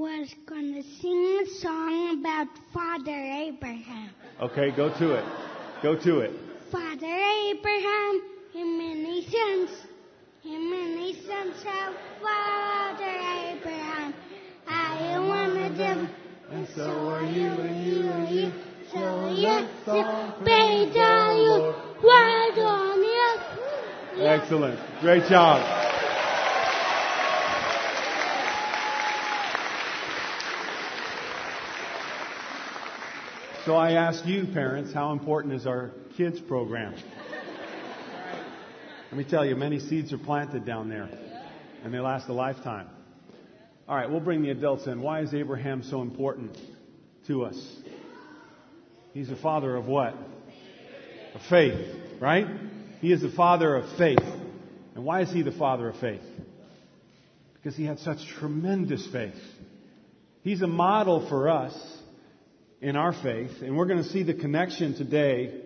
was going to sing a song about Father Abraham. Okay, go to it. Go to it. Father Abraham, and many sons, and many sons of Father Abraham. I am one of them, and so are you, and you, and you. So let's obey the Lord. Why don't you? Excellent. Great job. So I ask you, parents, how important is our kids program? Let me tell you, many seeds are planted down there, and they last a lifetime. All right, we'll bring the adults in. Why is Abraham so important to us? He's the father of what? Of faith, right? He is the father of faith. And why is he the father of faith? Because he had such tremendous faith. He's a model for us in our faith, and we're going to see the connection today.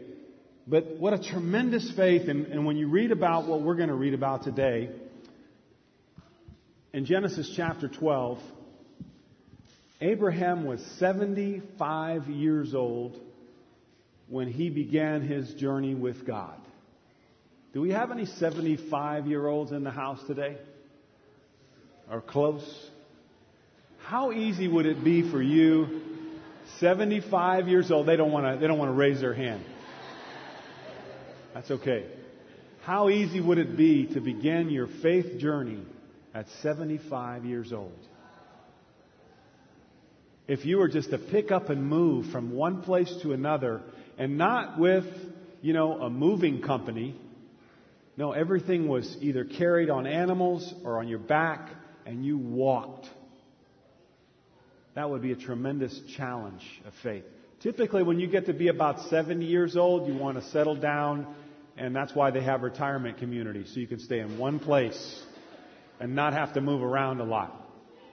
But what a tremendous faith, and, and when you read about what we're going to read about today, in Genesis chapter 12, Abraham was 75 years old when he began his journey with God. Do we have any 75 year olds in the house today? Or close? How easy would it be for you 75 years old. They don't want to, they don't want to raise their hand. That's okay. How easy would it be to begin your faith journey at 75 years old? If you were just to pick up and move from one place to another and not with, you know, a moving company. No, everything was either carried on animals or on your back and you walked. That would be a tremendous challenge of faith. Typically, when you get to be about 70 years old, you want to settle down, and that's why they have retirement communities, so you can stay in one place and not have to move around a lot.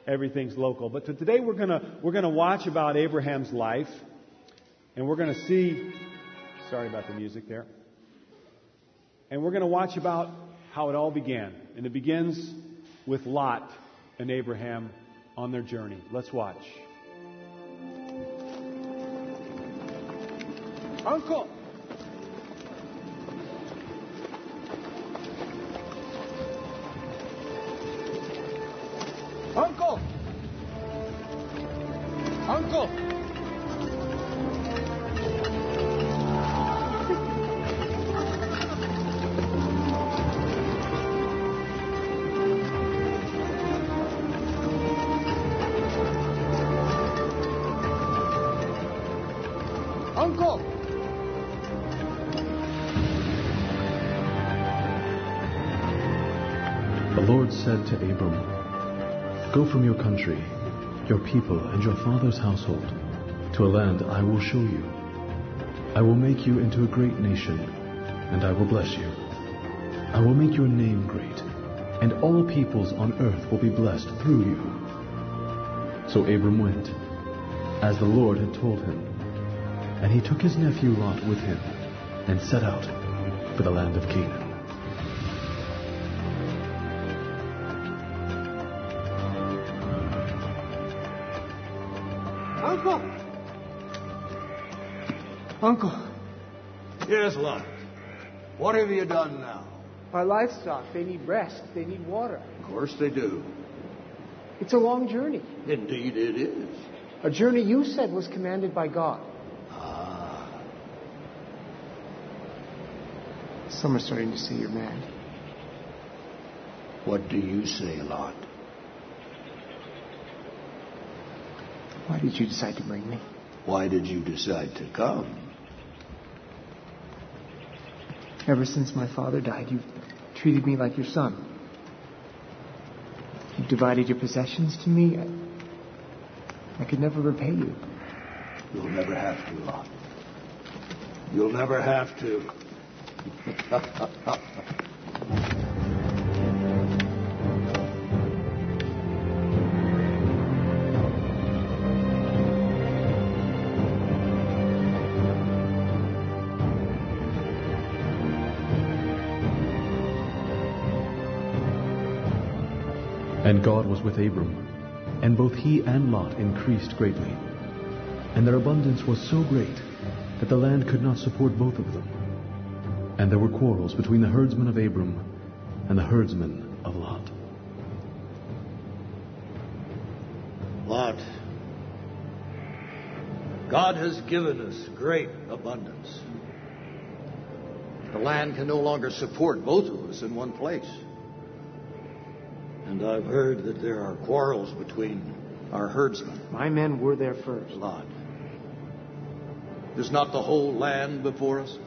Everything's local. But today we're gonna we're gonna watch about Abraham's life, and we're gonna see. Sorry about the music there. And we're gonna watch about how it all began, and it begins with Lot and Abraham on their journey. Let's watch. Uncle! Abram, Go from your country, your people, and your father's household to a land I will show you. I will make you into a great nation, and I will bless you. I will make your name great, and all peoples on earth will be blessed through you. So Abram went, as the Lord had told him, and he took his nephew Lot with him, and set out for the land of Canaan. Uncle. Yes, Lot. What have you done now? Our livestock, they need rest. They need water. Of course they do. It's a long journey. Indeed it is. A journey you said was commanded by God. Ah. Some are starting to say you're mad. What do you say, Lot? Why did you decide to bring me? Why did you decide to come? Ever since my father died, you've treated me like your son. You've divided your possessions to me. I, I could never repay you. You'll never have to. You'll never have to. And God was with Abram, And both he and Lot increased greatly. And their abundance was so great that the land could not support both of them. And there were quarrels between the herdsmen of Abram and the herdsmen of Lot. Lot, God has given us great abundance. The land can no longer support both of us in one place. And I've heard that there are quarrels between our herdsmen. My men were there first. Lot. Is not the whole land before us?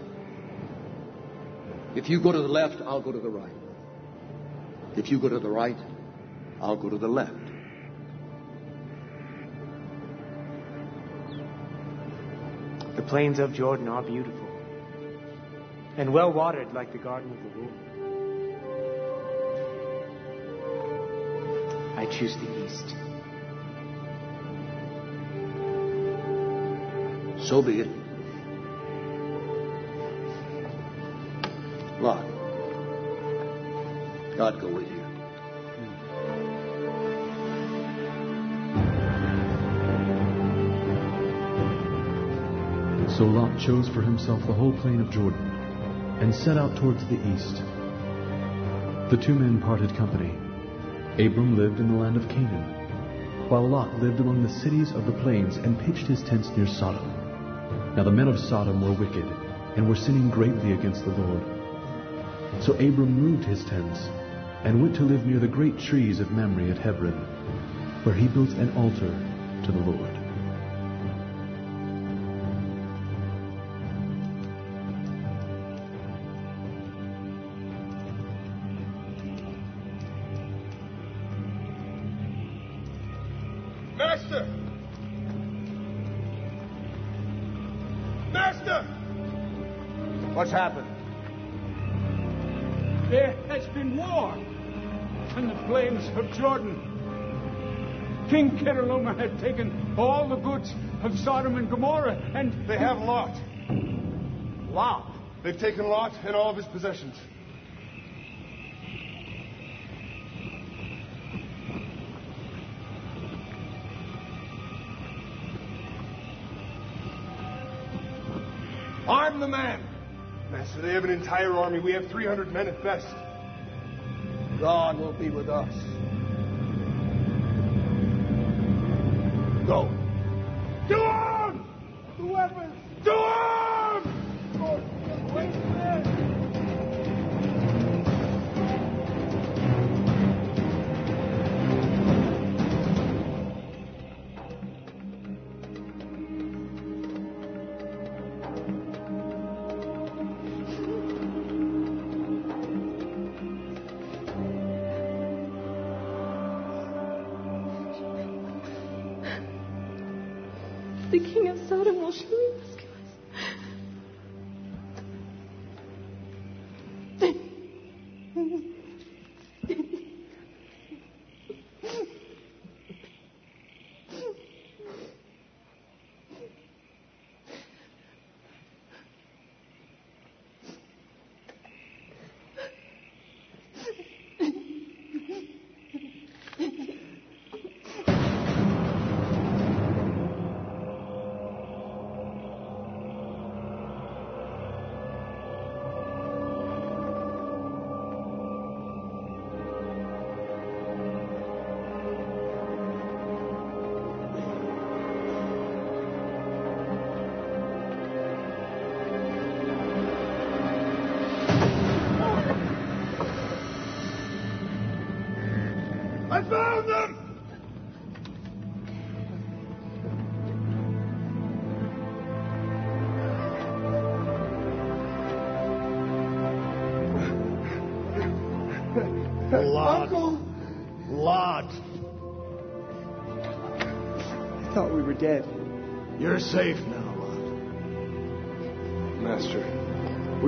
If you go to the left, I'll go to the right. If you go to the right, I'll go to the left. The plains of Jordan are beautiful and well watered like the Garden of the Lord. I choose the east. So be it. Lot. God go with you. So Lot chose for himself the whole plain of Jordan and set out towards the east. The two men parted company. Abram lived in the land of Canaan, while Lot lived among the cities of the plains and pitched his tents near Sodom. Now the men of Sodom were wicked and were sinning greatly against the Lord. So Abram moved his tents and went to live near the great trees of Mamre at Hebron, where he built an altar to the Lord. Master! What's happened? There has been war on the plains of Jordan. King Kedorlaomer had taken all the goods of Sodom and Gomorrah, and They have Lot. Lot? They've taken Lot and all of his possessions. They have an entire army. We have 300 men at best. God will be with us. Go.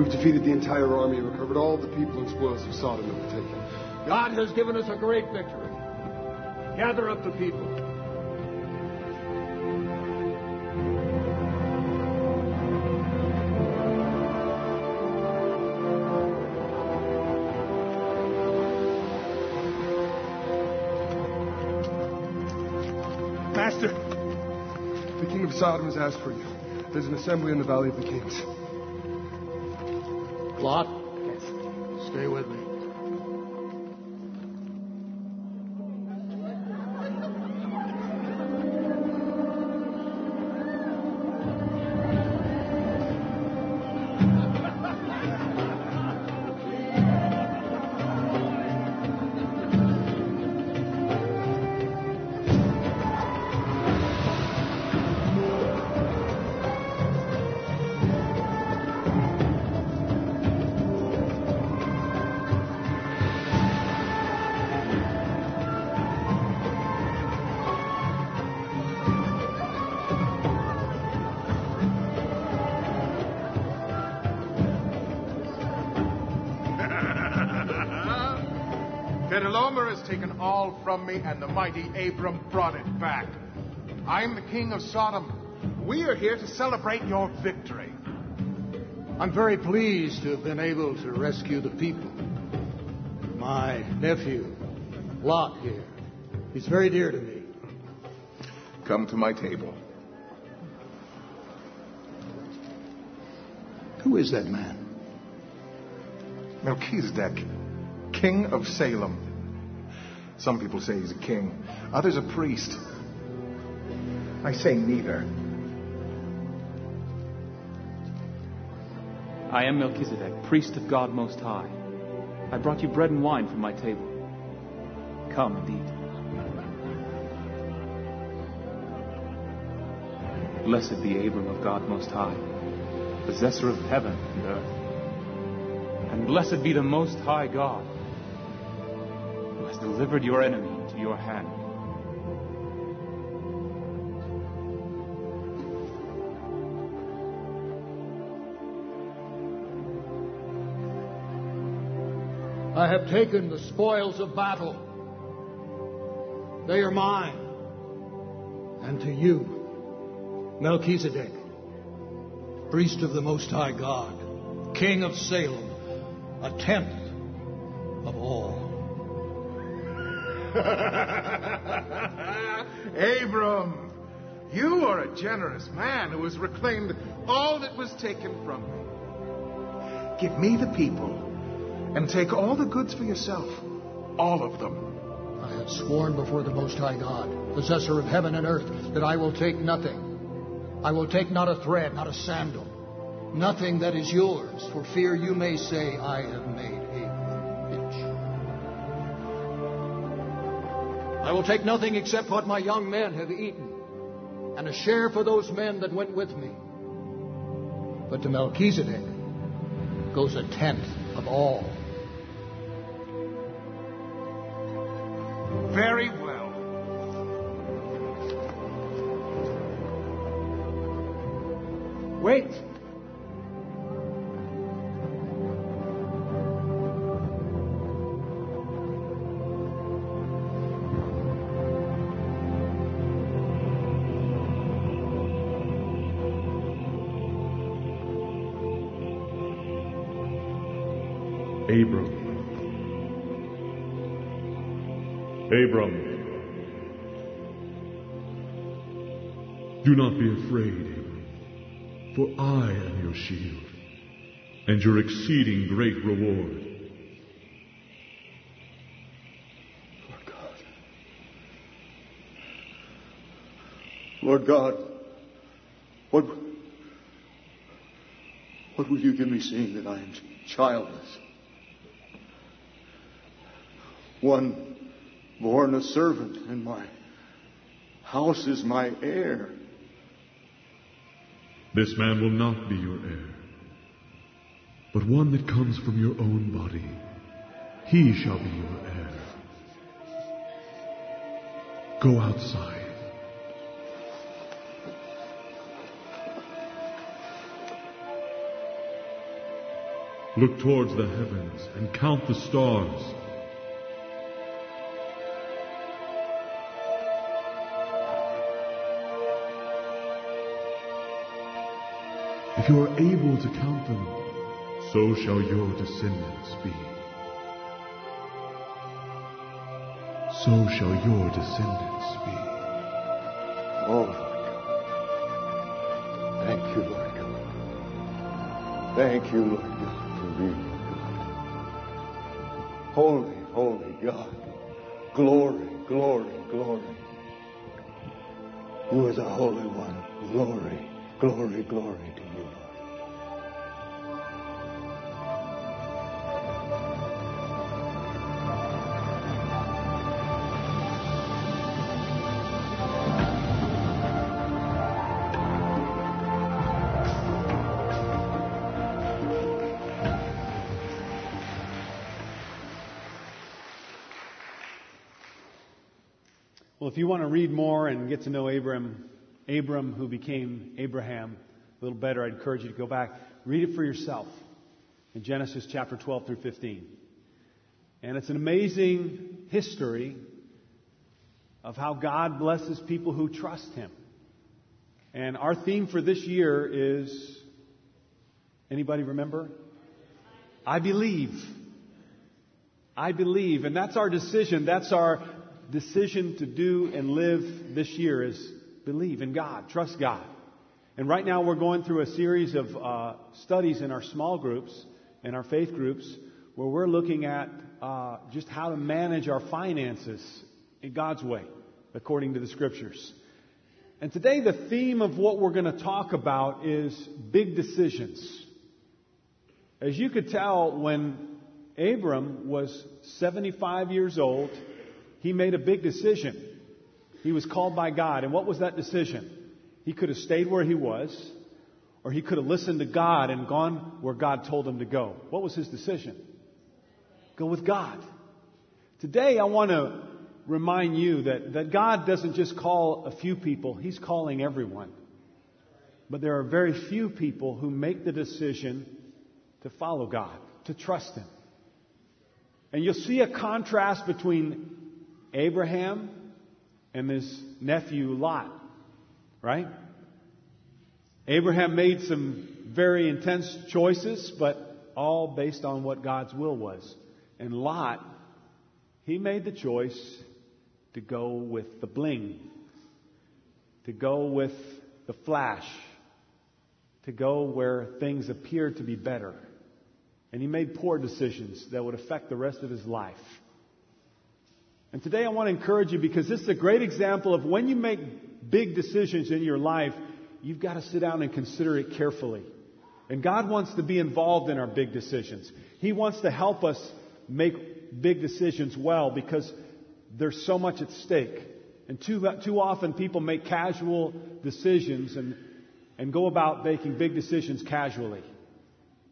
We've defeated the entire army and recovered all the people and spoils of Sodom that were taken. God has given us a great victory. Gather up the people. Master. The king of Sodom has asked for you. There's an assembly in the Valley of the Kings. Lot, from me, and the mighty Abram brought it back. I am the king of Sodom. We are here to celebrate your victory. I'm very pleased to have been able to rescue the people. My nephew, Lot here, he's very dear to me. Come to my table. Who is that man? Melchizedek, king of Salem. Some people say he's a king, others a priest. I say neither. I am Melchizedek, priest of God Most High. I brought you bread and wine from my table. Come and eat. Blessed be Abram of God Most High, possessor of heaven and earth. And blessed be the Most High God, has delivered your enemy into your hand. I have taken the spoils of battle. They are mine. And to you, Melchizedek, priest of the Most High God, king of Salem, a tenth Abram, you are a generous man who has reclaimed all that was taken from me. Give me the people and take all the goods for yourself. All of them. I have sworn before the Most High God, possessor of heaven and earth, that I will take nothing. I will take not a thread, not a sandal, nothing that is yours, for fear you may say, I have made Abram I will take nothing except what my young men have eaten, and a share for those men that went with me. But to Melchizedek goes a tenth of all. Very well. Wait. Not be afraid, Abram, for I am your shield and your exceeding great reward. Lord God, what, what will you give me seeing that I am childless? One born a servant, and my house is my heir. This man will not be your heir, but one that comes from your own body. He shall be your heir. Go outside. Look towards the heavens and count the stars. if you are able to count them, so shall your descendants be. So shall your descendants be. Oh, Lord Thank you, Lord God. Thank you, Lord God, for being God. Holy, holy God. Well, if you want to read more and get to know Abram, Abram who became Abraham a little better, I'd encourage you to go back, read it for yourself in Genesis chapter 12 through 15. And it's an amazing history of how God blesses people who trust Him. And our theme for this year is anybody remember? I believe. I believe. And that's our decision. That's our decision to do and live this year is believe in God, trust God. And right now we're going through a series of uh, studies in our small groups and our faith groups where we're looking at uh, just how to manage our finances in God's way, according to the scriptures. And today the theme of what we're going to talk about is big decisions. As you could tell, when Abram was 75 years old, he made a big decision. He was called by God. And what was that decision? He could have stayed where he was, or he could have listened to God and gone where God told him to go. What was his decision? Go with God. Today, I want to remind you that, that God doesn't just call a few people, He's calling everyone. But there are very few people who make the decision to follow God, to trust Him. And you'll see a contrast between Abraham and his nephew Lot, right? Abraham made some very intense choices, but all based on what God's will was. And Lot, he made the choice to go with the bling, to go with the flash, to go where things appeared to be better. And he made poor decisions that would affect the rest of his life. And today I want to encourage you because this is a great example of when you make big decisions in your life, you've got to sit down and consider it carefully. And God wants to be involved in our big decisions. He wants to help us make big decisions well because there's so much at stake. And too, too often people make casual decisions and, and go about making big decisions casually.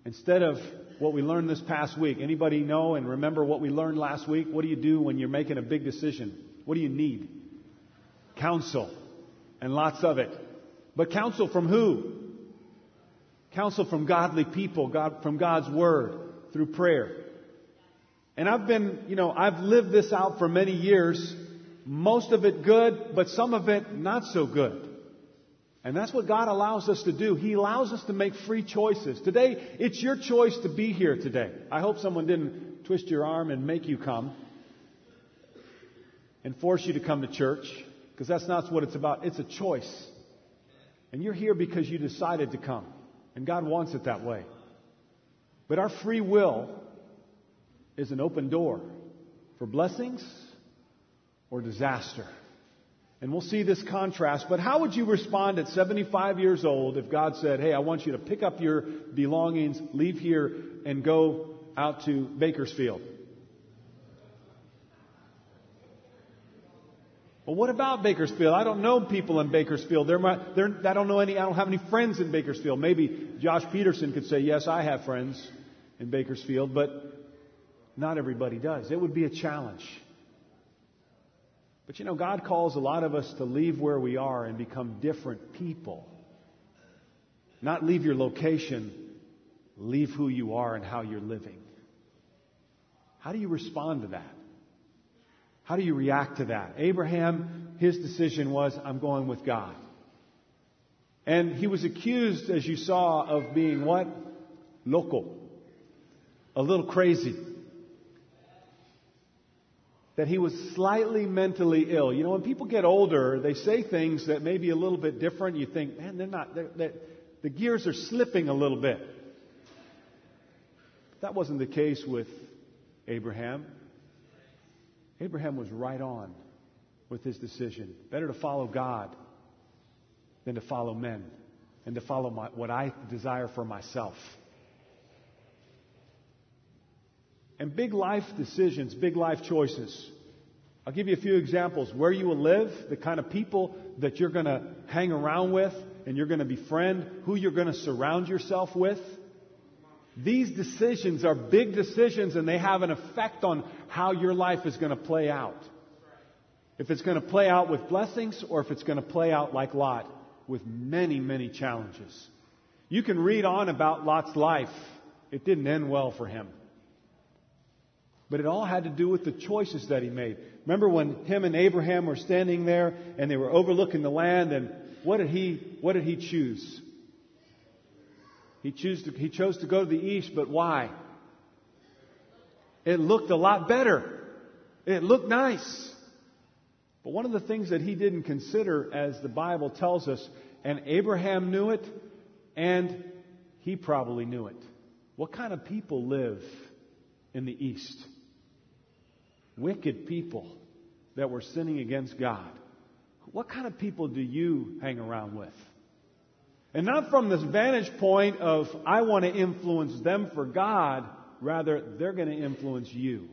Instead of what we learned this past week. Anybody know and remember what we learned last week? What do you do when you're making a big decision? What do you need? Counsel. And lots of it. But counsel from who? Counsel from godly people, God, from God's Word, through prayer. And I've been, you know, I've lived this out for many years. Most of it good, but some of it not so good. And that's what God allows us to do. He allows us to make free choices. Today, it's your choice to be here today. I hope someone didn't twist your arm and make you come and force you to come to church, because that's not what it's about. It's a choice. And you're here because you decided to come. And God wants it that way. But our free will is an open door for blessings or disaster. And we'll see this contrast. But how would you respond at 75 years old if God said, Hey, I want you to pick up your belongings, leave here, and go out to Bakersfield? Well, what about Bakersfield? I don't know people in Bakersfield. They're my, they're, I don't know any. I don't have any friends in Bakersfield. Maybe Josh Peterson could say, "Yes, I have friends in Bakersfield," but not everybody does. It would be a challenge. But you know, God calls a lot of us to leave where we are and become different people. Not leave your location, leave who you are and how you're living. How do you respond to that? How do you react to that? Abraham, his decision was, I'm going with God. And he was accused, as you saw, of being what? Local. A little crazy. That he was slightly mentally ill. You know, when people get older, they say things that may be a little bit different. You think, man, they're not, they're, they're, the gears are slipping a little bit. That wasn't the case with Abraham. Abraham was right on with his decision. Better to follow God than to follow men and to follow my, what I desire for myself. And big life decisions, big life choices. I'll give you a few examples. Where you will live, the kind of people that you're going to hang around with and you're going to befriend, who you're going to surround yourself with. These decisions are big decisions and they have an effect on how your life is going to play out. If it's going to play out with blessings or if it's going to play out like Lot with many, many challenges. You can read on about Lot's life. It didn't end well for him. But it all had to do with the choices that he made. Remember when him and Abraham were standing there and they were overlooking the land and what did he, what did he choose? He, chose to, he chose to go to the east, but why? It looked a lot better. It looked nice. But one of the things that he didn't consider, as the Bible tells us, and Abraham knew it, and he probably knew it. What kind of people live in the east? Wicked people that were sinning against God. What kind of people do you hang around with? And not from this vantage point of, I want to influence them for God, rather, they're going to influence you.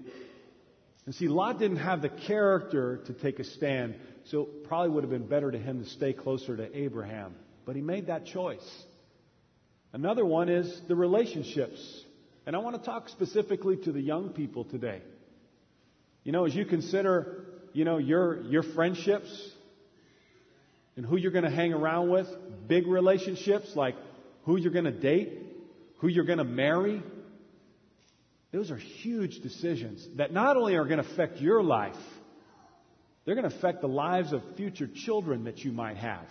And see, Lot didn't have the character to take a stand, so it probably would have been better to him to stay closer to Abraham. But he made that choice. Another one is the relationships. And I want to talk specifically to the young people today. You know, as you consider, you know, your, your friendships, and who you're going to hang around with, big relationships like who you're going to date, who you're going to marry. Those are huge decisions that not only are going to affect your life, they're going to affect the lives of future children that you might have.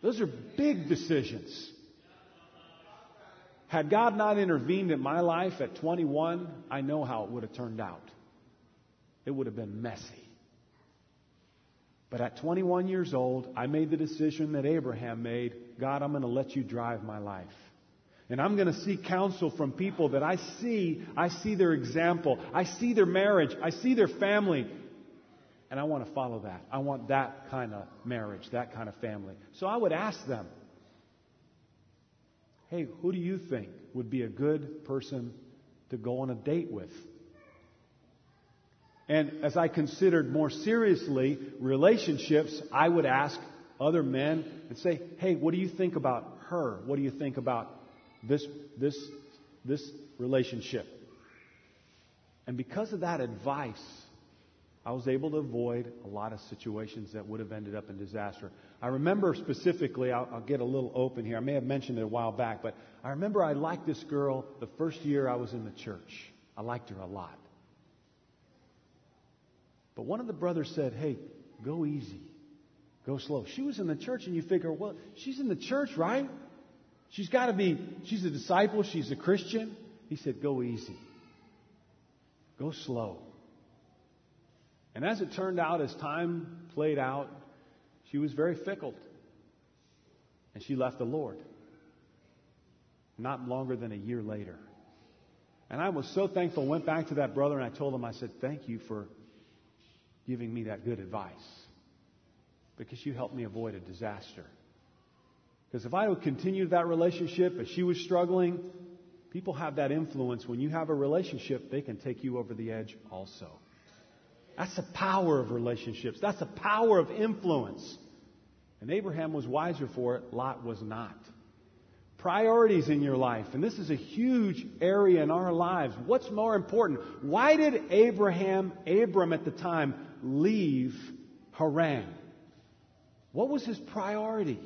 Those are big decisions. Had God not intervened in my life at 21, I know how it would have turned out. It would have been messy. But at 21 years old, I made the decision that Abraham made God, I'm going to let you drive my life. And I'm going to seek counsel from people that I see, I see their example, I see their marriage, I see their family, and I want to follow that. I want that kind of marriage, that kind of family. So I would ask them, hey, who do you think would be a good person to go on a date with? And as I considered more seriously relationships, I would ask other men and say, hey, what do you think about her? What do you think about this, this, this relationship? And because of that advice, I was able to avoid a lot of situations that would have ended up in disaster. I remember specifically, I'll, I'll, get a little open here. I may have mentioned it a while back, but I remember I liked this girl the first year I was in the church. I liked her a lot. But one of the brothers said, Hey, go easy. Go slow. She was in the church, and you figure, well, she's in the church, right? She's got to be, she's a disciple, she's a Christian. He said, Go easy. Go slow. And as it turned out, as time played out, she was very fickle. And she left the Lord. Not longer than a year later. And I was so thankful. Went back to that brother and I told him, I said, Thank you for giving me that good advice because you helped me avoid a disaster. Because if I would continue that relationship, if she was struggling, people have that influence. When you have a relationship, they can take you over the edge also. That's the power of relationships. That's the power of influence. And Abraham was wiser for it, Lot was not. Priorities in your life, and this is a huge area in our lives. What's more important? Why did Abraham, Abram at the time, leave Haran? What was his priority?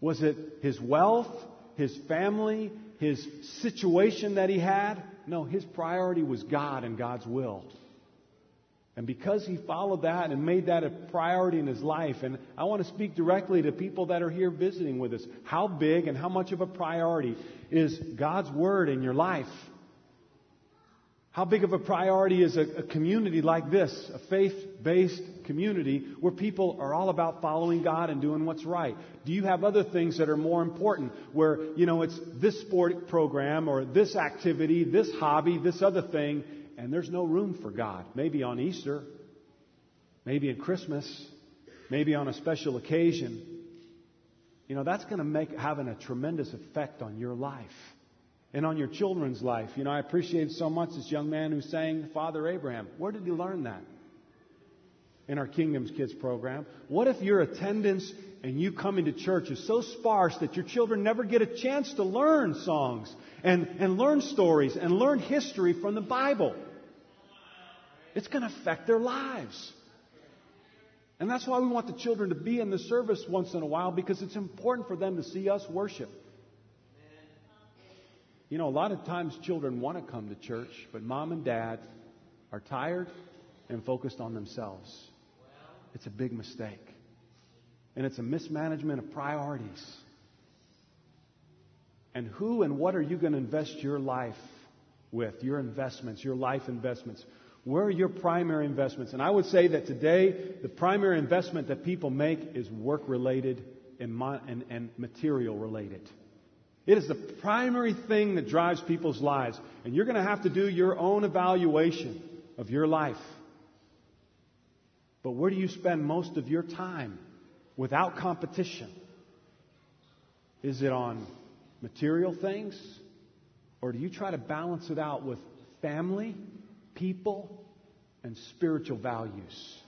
Was it his wealth, his family, his situation that he had? No, his priority was God and God's will. And because he followed that and made that a priority in his life, and I want to speak directly to people that are here visiting with us. How big and how much of a priority is God's Word in your life? How big of a priority is a, a community like this, a faith based community where people are all about following God and doing what's right? Do you have other things that are more important where, you know, it's this sport program or this activity, this hobby, this other thing, and there's no room for God? Maybe on Easter, maybe at Christmas, maybe on a special occasion. You know, that's going to make having a tremendous effect on your life and on your children's life. You know, I appreciate so much this young man who sang Father Abraham. Where did he learn that? In our Kingdoms Kids program. What if your attendance and you coming to church is so sparse that your children never get a chance to learn songs and, and learn stories and learn history from the Bible? It's going to affect their lives. And that's why we want the children to be in the service once in a while because it's important for them to see us worship. You know, a lot of times children want to come to church, but mom and dad are tired and focused on themselves. It's a big mistake. And it's a mismanagement of priorities. And who and what are you going to invest your life with? Your investments, your life investments. Where are your primary investments? And I would say that today, the primary investment that people make is work related and, and, and material related. It is the primary thing that drives people's lives. And you're going to have to do your own evaluation of your life. But where do you spend most of your time without competition? Is it on material things? Or do you try to balance it out with family people, and spiritual values.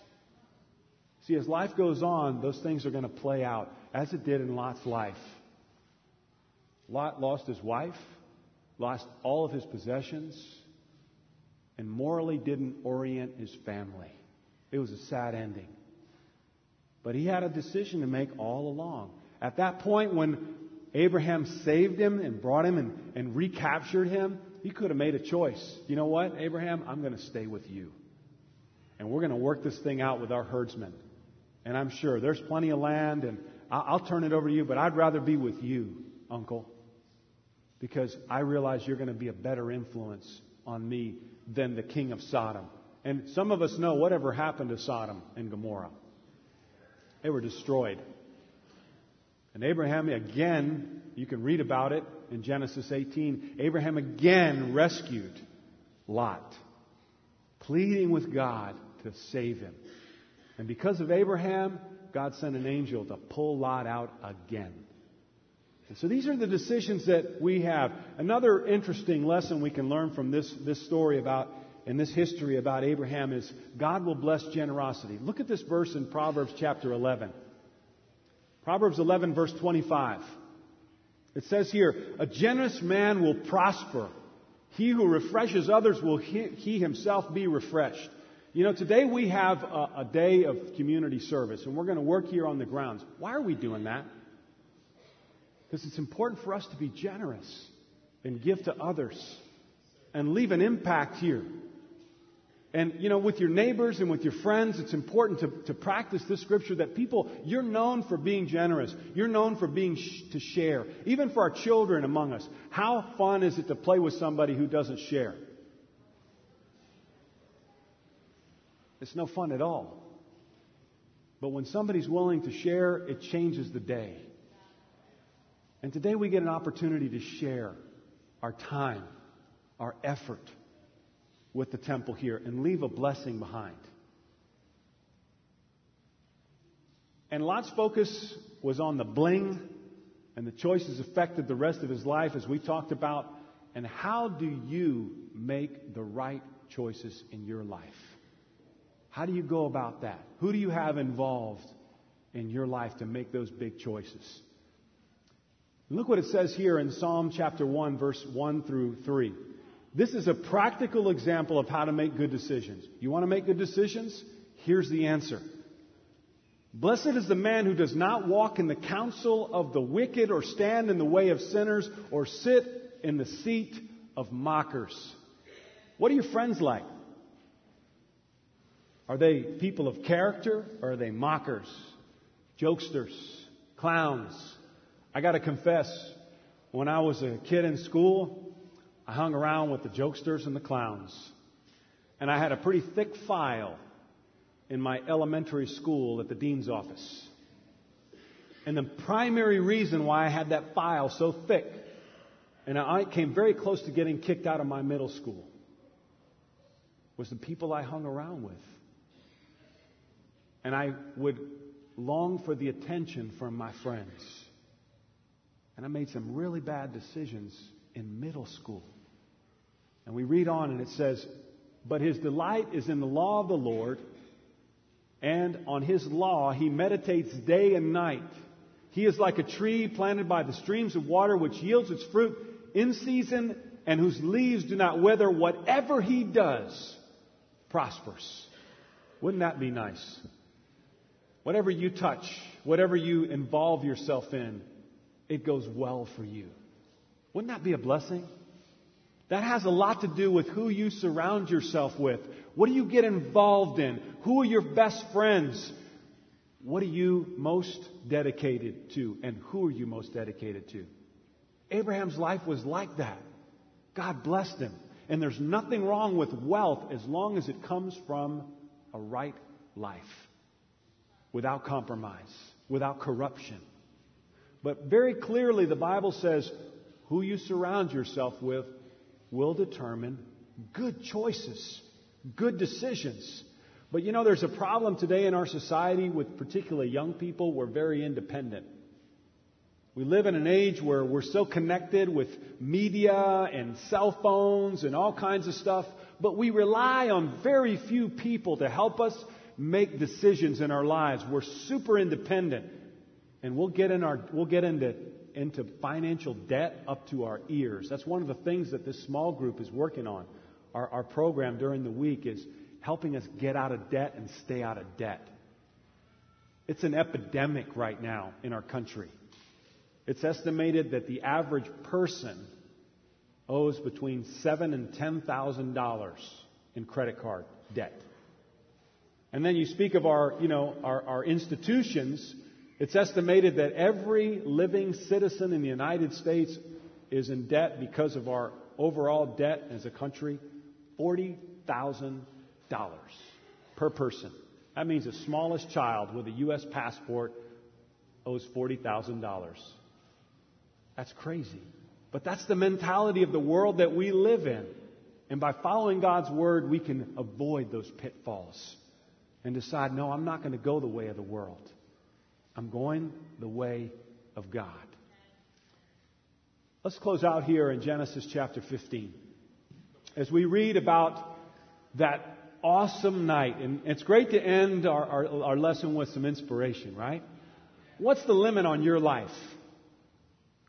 See, as life goes on, those things are going to play out, as it did in Lot's life. Lot lost his wife, lost all of his possessions, and morally didn't orient his family. It was a sad ending. But he had a decision to make all along. At that point, when Abraham saved him and brought him and, and recaptured him, he could have made a choice. You know what, Abraham? I'm going to stay with you. And we're going to work this thing out with our herdsmen. And I'm sure there's plenty of land, and I'll turn it over to you, but I'd rather be with you, Uncle, because I realize you're going to be a better influence on me than the king of Sodom. And some of us know whatever happened to Sodom and Gomorrah. They were destroyed. And Abraham, again, you can read about it in Genesis 18. Abraham again rescued Lot, pleading with God to save him. And because of Abraham, God sent an angel to pull Lot out again. And so these are the decisions that we have. Another interesting lesson we can learn from this, this story about and this history about Abraham is God will bless generosity. Look at this verse in Proverbs chapter 11. Proverbs 11 verse 25. It says here, a generous man will prosper. He who refreshes others will he, he himself be refreshed. You know, today we have a, a day of community service, and we're going to work here on the grounds. Why are we doing that? Because it's important for us to be generous and give to others and leave an impact here. And, you know, with your neighbors and with your friends, it's important to, to practice this scripture that people, you're known for being generous. You're known for being sh- to share. Even for our children among us. How fun is it to play with somebody who doesn't share? It's no fun at all. But when somebody's willing to share, it changes the day. And today we get an opportunity to share our time, our effort with the temple here and leave a blessing behind. And Lot's focus was on the bling, and the choices affected the rest of his life, as we talked about. And how do you make the right choices in your life? How do you go about that? Who do you have involved in your life to make those big choices? Look what it says here in Psalm chapter 1, verse 1 through 3. This is a practical example of how to make good decisions. You want to make good decisions? Here's the answer. Blessed is the man who does not walk in the counsel of the wicked, or stand in the way of sinners, or sit in the seat of mockers. What are your friends like? Are they people of character or are they mockers, jokesters, clowns? I got to confess, when I was a kid in school, I hung around with the jokesters and the clowns. And I had a pretty thick file in my elementary school at the dean's office. And the primary reason why I had that file so thick, and I came very close to getting kicked out of my middle school, was the people I hung around with. And I would long for the attention from my friends. And I made some really bad decisions in middle school. And we read on, and it says, But his delight is in the law of the Lord, and on his law he meditates day and night. He is like a tree planted by the streams of water, which yields its fruit in season, and whose leaves do not wither. Whatever he does prospers. Wouldn't that be nice? Whatever you touch, whatever you involve yourself in, it goes well for you. Wouldn't that be a blessing? That has a lot to do with who you surround yourself with. What do you get involved in? Who are your best friends? What are you most dedicated to? And who are you most dedicated to? Abraham's life was like that. God blessed him. And there's nothing wrong with wealth as long as it comes from a right life, without compromise, without corruption. But very clearly, the Bible says who you surround yourself with will determine good choices, good decisions. But you know, there's a problem today in our society with particularly young people. We're very independent. We live in an age where we're so connected with media and cell phones and all kinds of stuff, but we rely on very few people to help us make decisions in our lives. We're super independent. And we'll get in our we'll get into into financial debt up to our ears. That's one of the things that this small group is working on. Our, our program during the week is helping us get out of debt and stay out of debt. It's an epidemic right now in our country. It's estimated that the average person owes between seven and ten thousand dollars in credit card debt. And then you speak of our, you know, our, our institutions. It's estimated that every living citizen in the United States is in debt because of our overall debt as a country, $40,000 per person. That means the smallest child with a U.S. passport owes $40,000. That's crazy. But that's the mentality of the world that we live in. And by following God's word, we can avoid those pitfalls and decide, no, I'm not going to go the way of the world. I'm going the way of God. Let's close out here in Genesis chapter 15. As we read about that awesome night, and it's great to end our, our, our lesson with some inspiration, right? What's the limit on your life?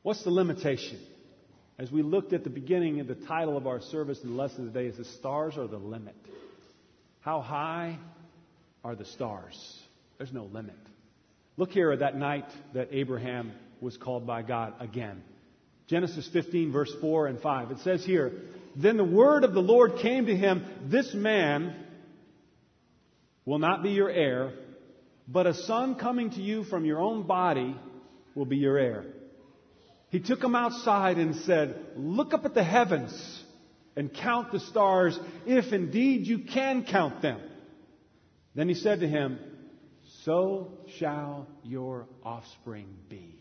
What's the limitation? As we looked at the beginning of the title of our service and lesson today is the stars are the limit. How high are the stars? There's no limit. Look here at that night that Abraham was called by God again. Genesis 15, verse 4 and 5. It says here, Then the word of the Lord came to him, This man will not be your heir, but a son coming to you from your own body will be your heir. He took him outside and said, Look up at the heavens and count the stars, if indeed you can count them. Then he said to him, so shall your offspring be.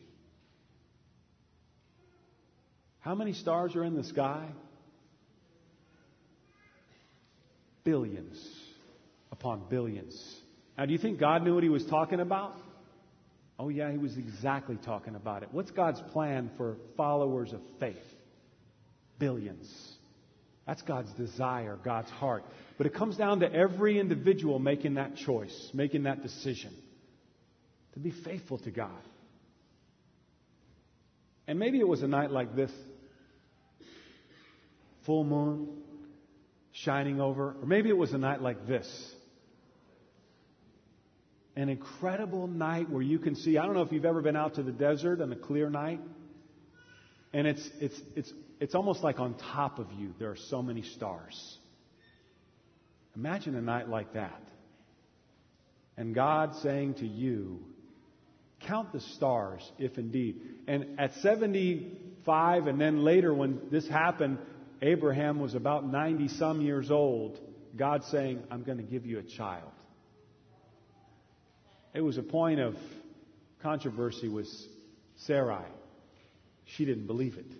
How many stars are in the sky? Billions upon billions. Now, do you think God knew what he was talking about? Oh, yeah, he was exactly talking about it. What's God's plan for followers of faith? Billions. That's God's desire, God's heart. But it comes down to every individual making that choice, making that decision to be faithful to God. And maybe it was a night like this full moon shining over, or maybe it was a night like this. An incredible night where you can see. I don't know if you've ever been out to the desert on a clear night. And it's, it's, it's, it's almost like on top of you, there are so many stars. Imagine a night like that. And God saying to you, Count the stars, if indeed. And at 75, and then later when this happened, Abraham was about 90 some years old. God saying, I'm going to give you a child. It was a point of controversy with Sarai. She didn't believe it.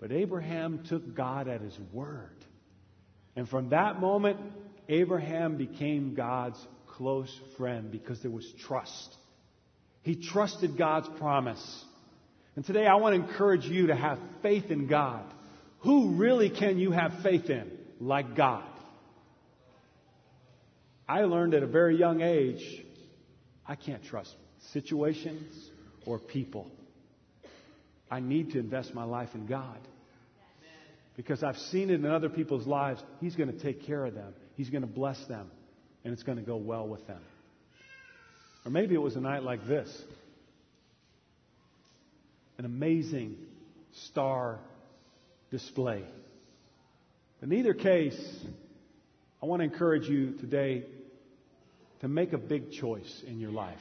But Abraham took God at his word. And from that moment, Abraham became God's close friend because there was trust. He trusted God's promise. And today I want to encourage you to have faith in God. Who really can you have faith in like God? I learned at a very young age I can't trust situations or people. I need to invest my life in God. Because I've seen it in other people's lives. He's going to take care of them, He's going to bless them, and it's going to go well with them. Or maybe it was a night like this an amazing star display. In either case, I want to encourage you today to make a big choice in your life.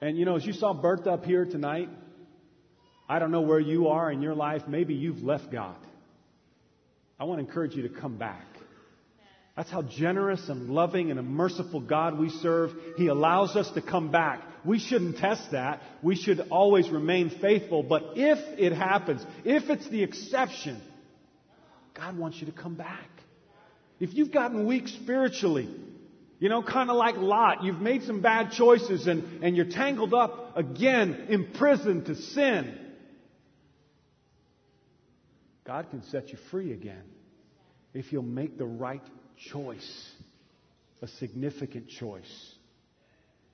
And you know, as you saw Bertha up here tonight, I don't know where you are in your life. Maybe you've left God. I want to encourage you to come back. That's how generous and loving and a merciful God we serve. He allows us to come back. We shouldn't test that. We should always remain faithful. But if it happens, if it's the exception, God wants you to come back. If you've gotten weak spiritually, you know, kind of like Lot, you've made some bad choices and, and you're tangled up again, imprisoned to sin. God can set you free again if you'll make the right choice, a significant choice.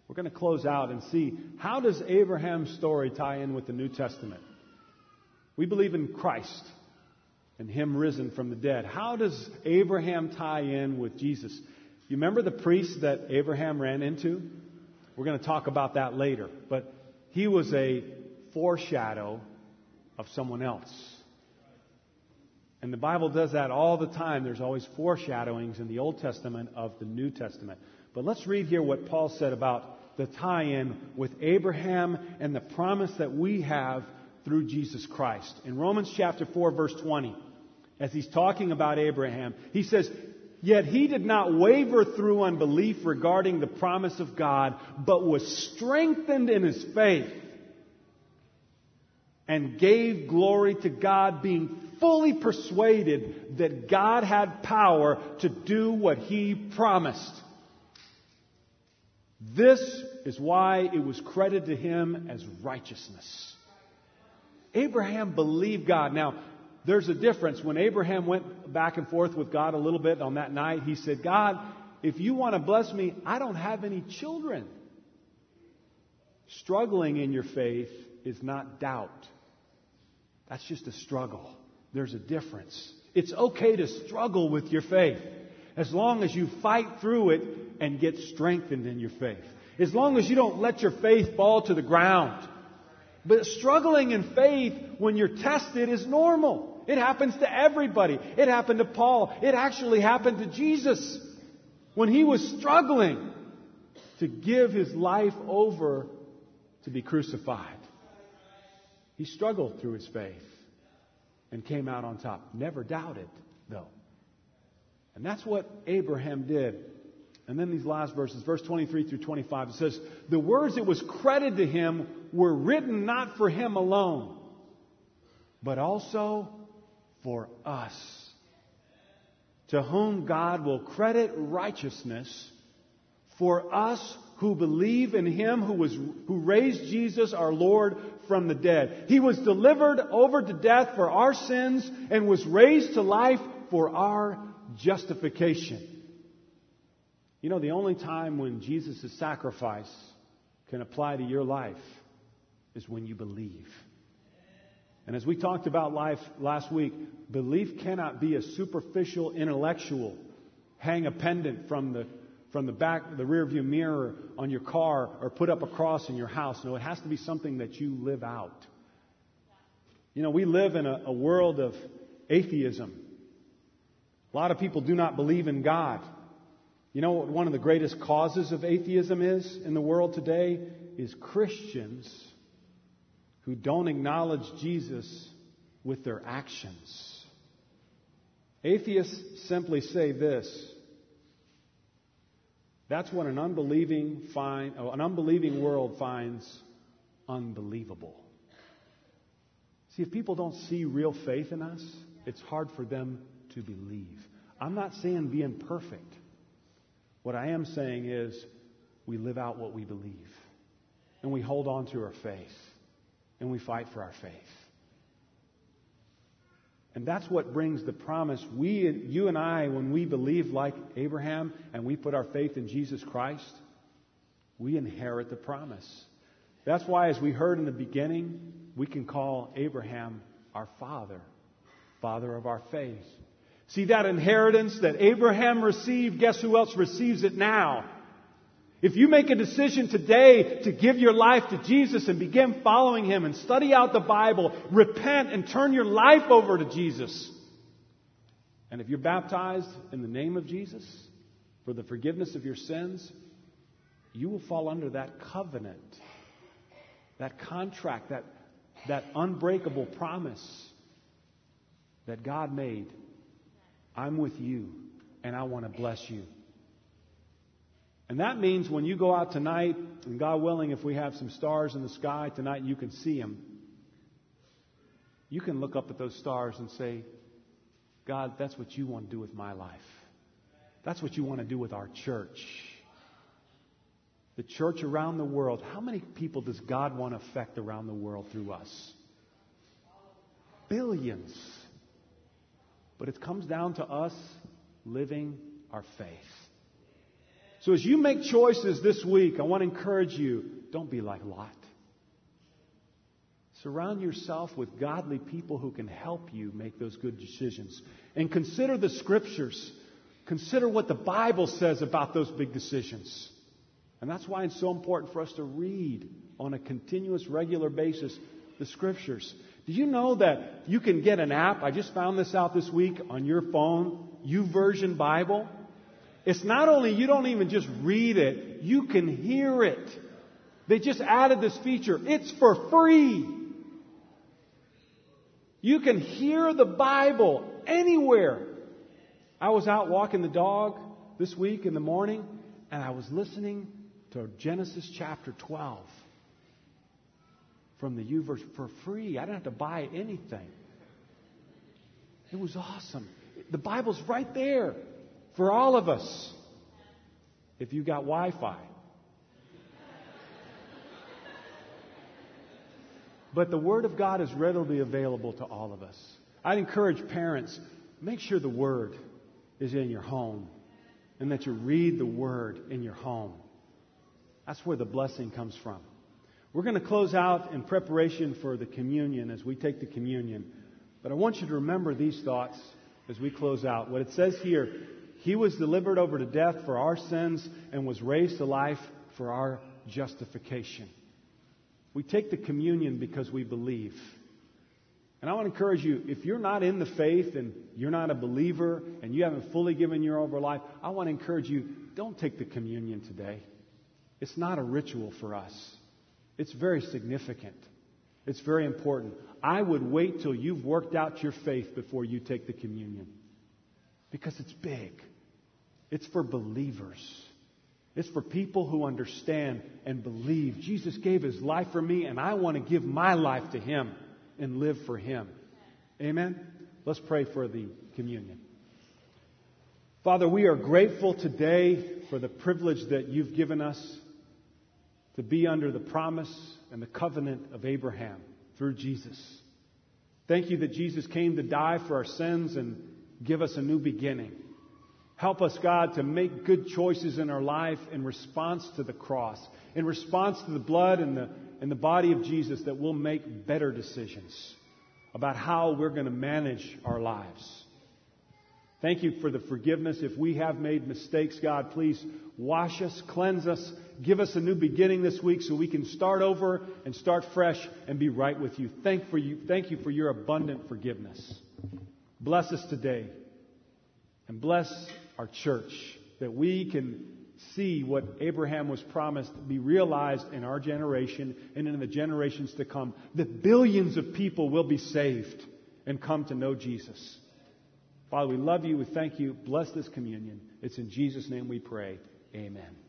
We're going to close out and see how does Abraham's story tie in with the New Testament? We believe in Christ and him risen from the dead. How does Abraham tie in with Jesus? You remember the priest that Abraham ran into? We're going to talk about that later, but he was a foreshadow of someone else. And the Bible does that all the time. There's always foreshadowings in the Old Testament of the New Testament. But let's read here what Paul said about the tie in with Abraham and the promise that we have through Jesus Christ. In Romans chapter 4, verse 20, as he's talking about Abraham, he says, Yet he did not waver through unbelief regarding the promise of God, but was strengthened in his faith and gave glory to God, being fully persuaded that God had power to do what he promised. This is why it was credited to him as righteousness. Abraham believed God. Now, there's a difference. When Abraham went back and forth with God a little bit on that night, he said, God, if you want to bless me, I don't have any children. Struggling in your faith is not doubt. That's just a struggle. There's a difference. It's okay to struggle with your faith as long as you fight through it and get strengthened in your faith. As long as you don't let your faith fall to the ground. But struggling in faith when you're tested is normal. It happens to everybody. It happened to Paul. It actually happened to Jesus when he was struggling to give his life over to be crucified. He struggled through his faith and came out on top. Never doubted, though. And that's what Abraham did. And then these last verses, verse 23 through 25, it says, The words that was credited to him were written not for him alone, but also for us, to whom God will credit righteousness for us who believe in him who was who raised Jesus our Lord from the dead. He was delivered over to death for our sins and was raised to life for our justification. You know, the only time when Jesus' sacrifice can apply to your life is when you believe. And as we talked about life last week, belief cannot be a superficial intellectual, hang a pendant from the from the back, the rear view mirror on your car or put up a cross in your house. No, it has to be something that you live out. You know, we live in a, a world of atheism. A lot of people do not believe in God. You know what one of the greatest causes of atheism is in the world today? Is Christians who don't acknowledge Jesus with their actions. Atheists simply say this That's what an unbelieving, find, oh, an unbelieving world finds unbelievable. See, if people don't see real faith in us, it's hard for them to believe. I'm not saying being perfect. What I am saying is we live out what we believe. And we hold on to our faith. And we fight for our faith. And that's what brings the promise. We, you and I, when we believe like Abraham and we put our faith in Jesus Christ, we inherit the promise. That's why, as we heard in the beginning, we can call Abraham our father, father of our faith. See that inheritance that Abraham received, guess who else receives it now? If you make a decision today to give your life to Jesus and begin following Him and study out the Bible, repent and turn your life over to Jesus, and if you're baptized in the name of Jesus for the forgiveness of your sins, you will fall under that covenant, that contract, that, that unbreakable promise that God made. I'm with you, and I want to bless you. And that means when you go out tonight, and God willing, if we have some stars in the sky tonight, you can see them. You can look up at those stars and say, God, that's what you want to do with my life. That's what you want to do with our church. The church around the world. How many people does God want to affect around the world through us? Billions. But it comes down to us living our faith. So as you make choices this week, I want to encourage you don't be like Lot. Surround yourself with godly people who can help you make those good decisions. And consider the scriptures. Consider what the Bible says about those big decisions. And that's why it's so important for us to read on a continuous, regular basis the scriptures. Do you know that you can get an app? I just found this out this week on your phone, YouVersion Bible. It's not only you don't even just read it, you can hear it. They just added this feature. It's for free. You can hear the Bible anywhere. I was out walking the dog this week in the morning, and I was listening to Genesis chapter 12 from the YouVersion for free. I didn't have to buy anything. It was awesome. The Bible's right there for all of us if you got Wi Fi. But the Word of God is readily available to all of us. I'd encourage parents, make sure the Word is in your home and that you read the Word in your home. That's where the blessing comes from. We're going to close out in preparation for the communion as we take the communion. But I want you to remember these thoughts as we close out. What it says here he was delivered over to death for our sins and was raised to life for our justification. We take the communion because we believe. And I want to encourage you, if you're not in the faith and you're not a believer and you haven't fully given your over life, I want to encourage you, don't take the communion today. It's not a ritual for us. It's very significant. It's very important. I would wait till you've worked out your faith before you take the communion. Because it's big. It's for believers. It's for people who understand and believe Jesus gave his life for me, and I want to give my life to him and live for him. Amen? Let's pray for the communion. Father, we are grateful today for the privilege that you've given us to be under the promise and the covenant of Abraham through Jesus. Thank you that Jesus came to die for our sins and give us a new beginning. Help us, God, to make good choices in our life in response to the cross, in response to the blood and the, and the body of Jesus, that we'll make better decisions about how we're going to manage our lives. Thank you for the forgiveness. If we have made mistakes, God, please wash us, cleanse us, give us a new beginning this week so we can start over and start fresh and be right with you. Thank, for you. thank you for your abundant forgiveness. Bless us today and bless our church, that we can see what Abraham was promised be realized in our generation and in the generations to come, that billions of people will be saved and come to know Jesus. Father, we love you. We thank you. Bless this communion. It's in Jesus' name we pray. Amen.